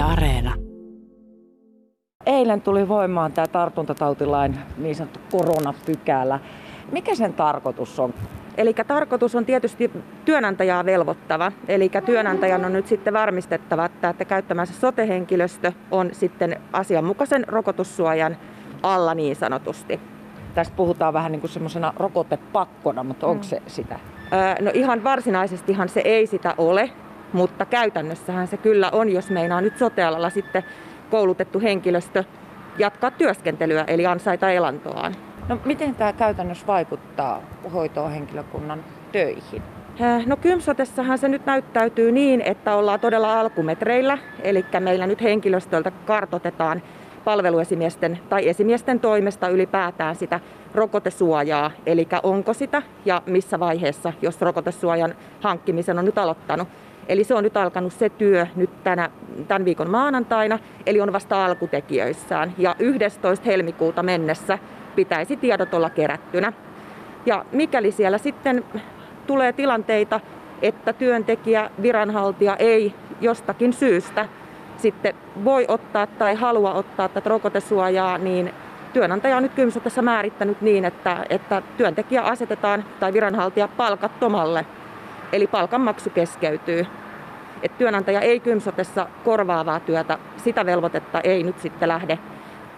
Yle Areena. Eilen tuli voimaan tämä tartuntatautilain niin sanottu koronapykälä. Mikä sen tarkoitus on? Eli tarkoitus on tietysti työnantajaa velvoittava. Eli työnantajan on nyt sitten varmistettava, että, että käyttämänsä sotehenkilöstö on sitten asianmukaisen rokotussuojan alla niin sanotusti. Tästä puhutaan vähän niin kuin semmoisena rokotepakkona, mutta onko se sitä? No ihan varsinaisestihan se ei sitä ole, mutta käytännössähän se kyllä on, jos meinaa nyt sotealalla sitten koulutettu henkilöstö jatkaa työskentelyä, eli ansaita elantoaan. No miten tämä käytännössä vaikuttaa hoitohenkilökunnan töihin? No Kymsotessahan se nyt näyttäytyy niin, että ollaan todella alkumetreillä, eli meillä nyt henkilöstöltä kartotetaan palveluesimiesten tai esimiesten toimesta ylipäätään sitä rokotesuojaa, eli onko sitä ja missä vaiheessa, jos rokotesuojan hankkimisen on nyt aloittanut. Eli se on nyt alkanut se työ nyt tänä, tämän viikon maanantaina, eli on vasta alkutekijöissään. Ja 11. helmikuuta mennessä pitäisi tiedot olla kerättynä. Ja mikäli siellä sitten tulee tilanteita, että työntekijä, viranhaltija ei jostakin syystä sitten voi ottaa tai halua ottaa tätä rokotesuojaa, niin työnantaja on nyt Kymsö tässä määrittänyt niin, että, että työntekijä asetetaan tai viranhaltija palkattomalle, eli palkanmaksu keskeytyy. Et työnantaja ei Kymsotessa korvaavaa työtä, sitä velvoitetta ei nyt sitten lähde,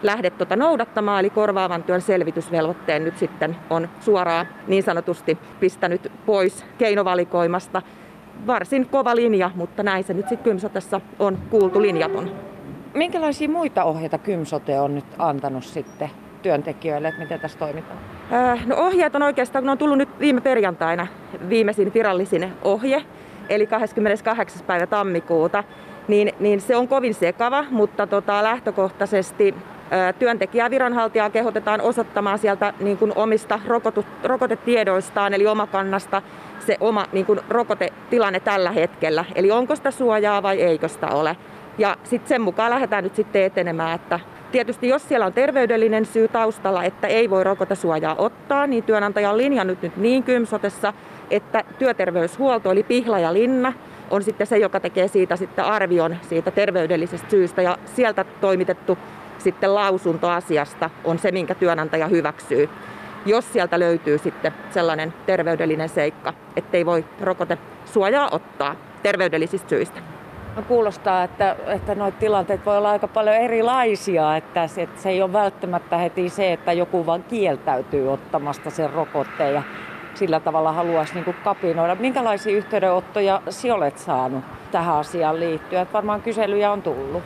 lähde tuota noudattamaan, eli korvaavan työn selvitysvelvoitteen nyt sitten on suoraan niin sanotusti pistänyt pois keinovalikoimasta varsin kova linja, mutta näin se nyt sitten Kymsotessa on kuultu linjaton. Minkälaisia muita ohjeita Kymsote on nyt antanut sitten työntekijöille, että miten tässä toimitaan? Äh, no ohjeet on oikeastaan, kun on tullut nyt viime perjantaina viimeisin virallisin ohje, eli 28. päivä tammikuuta, niin, niin se on kovin sekava, mutta tota, lähtökohtaisesti työntekijää viranhaltijaa kehotetaan osoittamaan sieltä niin kuin omista rokotu, rokotetiedoistaan, eli omakannasta se oma niin kuin rokotetilanne tällä hetkellä. Eli onko sitä suojaa vai eikö sitä ole. Ja sitten sen mukaan lähdetään nyt sitten etenemään, että tietysti jos siellä on terveydellinen syy taustalla, että ei voi rokotesuojaa ottaa, niin työnantaja on linjannut nyt niin kymsotessa, että työterveyshuolto eli Pihla ja Linna on sitten se, joka tekee siitä sitten arvion siitä terveydellisestä syystä ja sieltä toimitettu sitten lausunto asiasta on se, minkä työnantaja hyväksyy. Jos sieltä löytyy sitten sellainen terveydellinen seikka, ettei voi rokotesuojaa ottaa terveydellisistä syistä. No kuulostaa, että, että noita tilanteet voi olla aika paljon erilaisia, että se, että se ei ole välttämättä heti se, että joku vaan kieltäytyy ottamasta sen rokotteen ja sillä tavalla haluaisi niin kapinoida. Minkälaisia yhteydenottoja sinä olet saanut tähän asiaan liittyen? Että varmaan kyselyjä on tullut.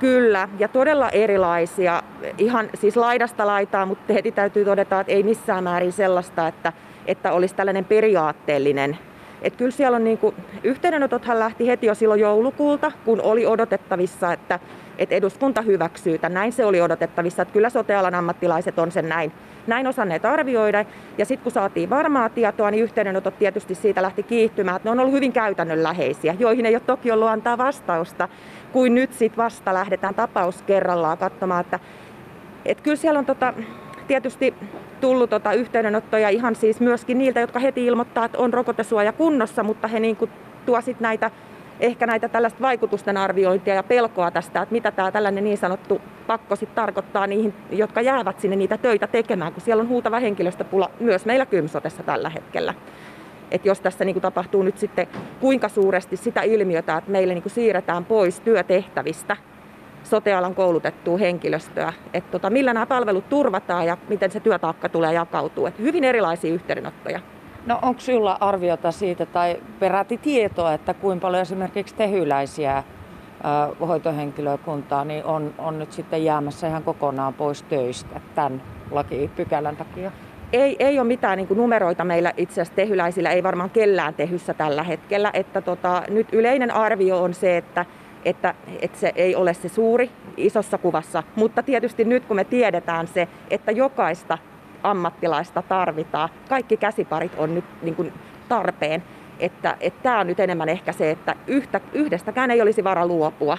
Kyllä, ja todella erilaisia. Ihan siis laidasta laitaa, mutta heti täytyy todeta, että ei missään määrin sellaista, että, että olisi tällainen periaatteellinen että kyllä siellä on niin kuin, yhteydenotothan lähti heti jo silloin joulukuulta, kun oli odotettavissa, että, että eduskunta hyväksyy tämän. Näin se oli odotettavissa, että kyllä sotealan ammattilaiset on sen näin, näin osanneet arvioida. Ja sitten kun saatiin varmaa tietoa, niin yhteydenotot tietysti siitä lähti kiihtymään, että ne on ollut hyvin käytännönläheisiä, joihin ei ole toki ollut antaa vastausta, kuin nyt sitten vasta lähdetään tapaus kerrallaan katsomaan, että, että kyllä siellä on tota, tietysti tullut tota yhteydenottoja ihan siis myöskin niiltä, jotka heti ilmoittaa, että on rokotesuoja kunnossa, mutta he niin kuin tuo sit näitä ehkä näitä tällaista vaikutusten arviointia ja pelkoa tästä, että mitä tämä tällainen niin sanottu pakko sitten tarkoittaa niihin, jotka jäävät sinne niitä töitä tekemään, kun siellä on huutava henkilöstöpula myös meillä Kymsotessa tällä hetkellä. Että jos tässä niin tapahtuu nyt sitten kuinka suuresti sitä ilmiötä, että meille niin siirretään pois työtehtävistä sotealan koulutettua henkilöstöä, että tota, millä nämä palvelut turvataan ja miten se työtaakka tulee jakautuu. Että hyvin erilaisia yhteydenottoja. No onko sinulla arviota siitä tai peräti tietoa, että kuinka paljon esimerkiksi tehyläisiä hoitohenkilökuntaa niin on, on nyt sitten jäämässä ihan kokonaan pois töistä tämän lakipykälän takia? Ei, ei ole mitään niin numeroita meillä itse asiassa tehyläisillä, ei varmaan kellään tehyssä tällä hetkellä. Että tota, nyt yleinen arvio on se, että että, että se ei ole se suuri isossa kuvassa. Mutta tietysti nyt kun me tiedetään se, että jokaista ammattilaista tarvitaan, kaikki käsiparit on nyt niin kuin tarpeen, että, tämä on nyt enemmän ehkä se, että yhtä, yhdestäkään ei olisi vara luopua,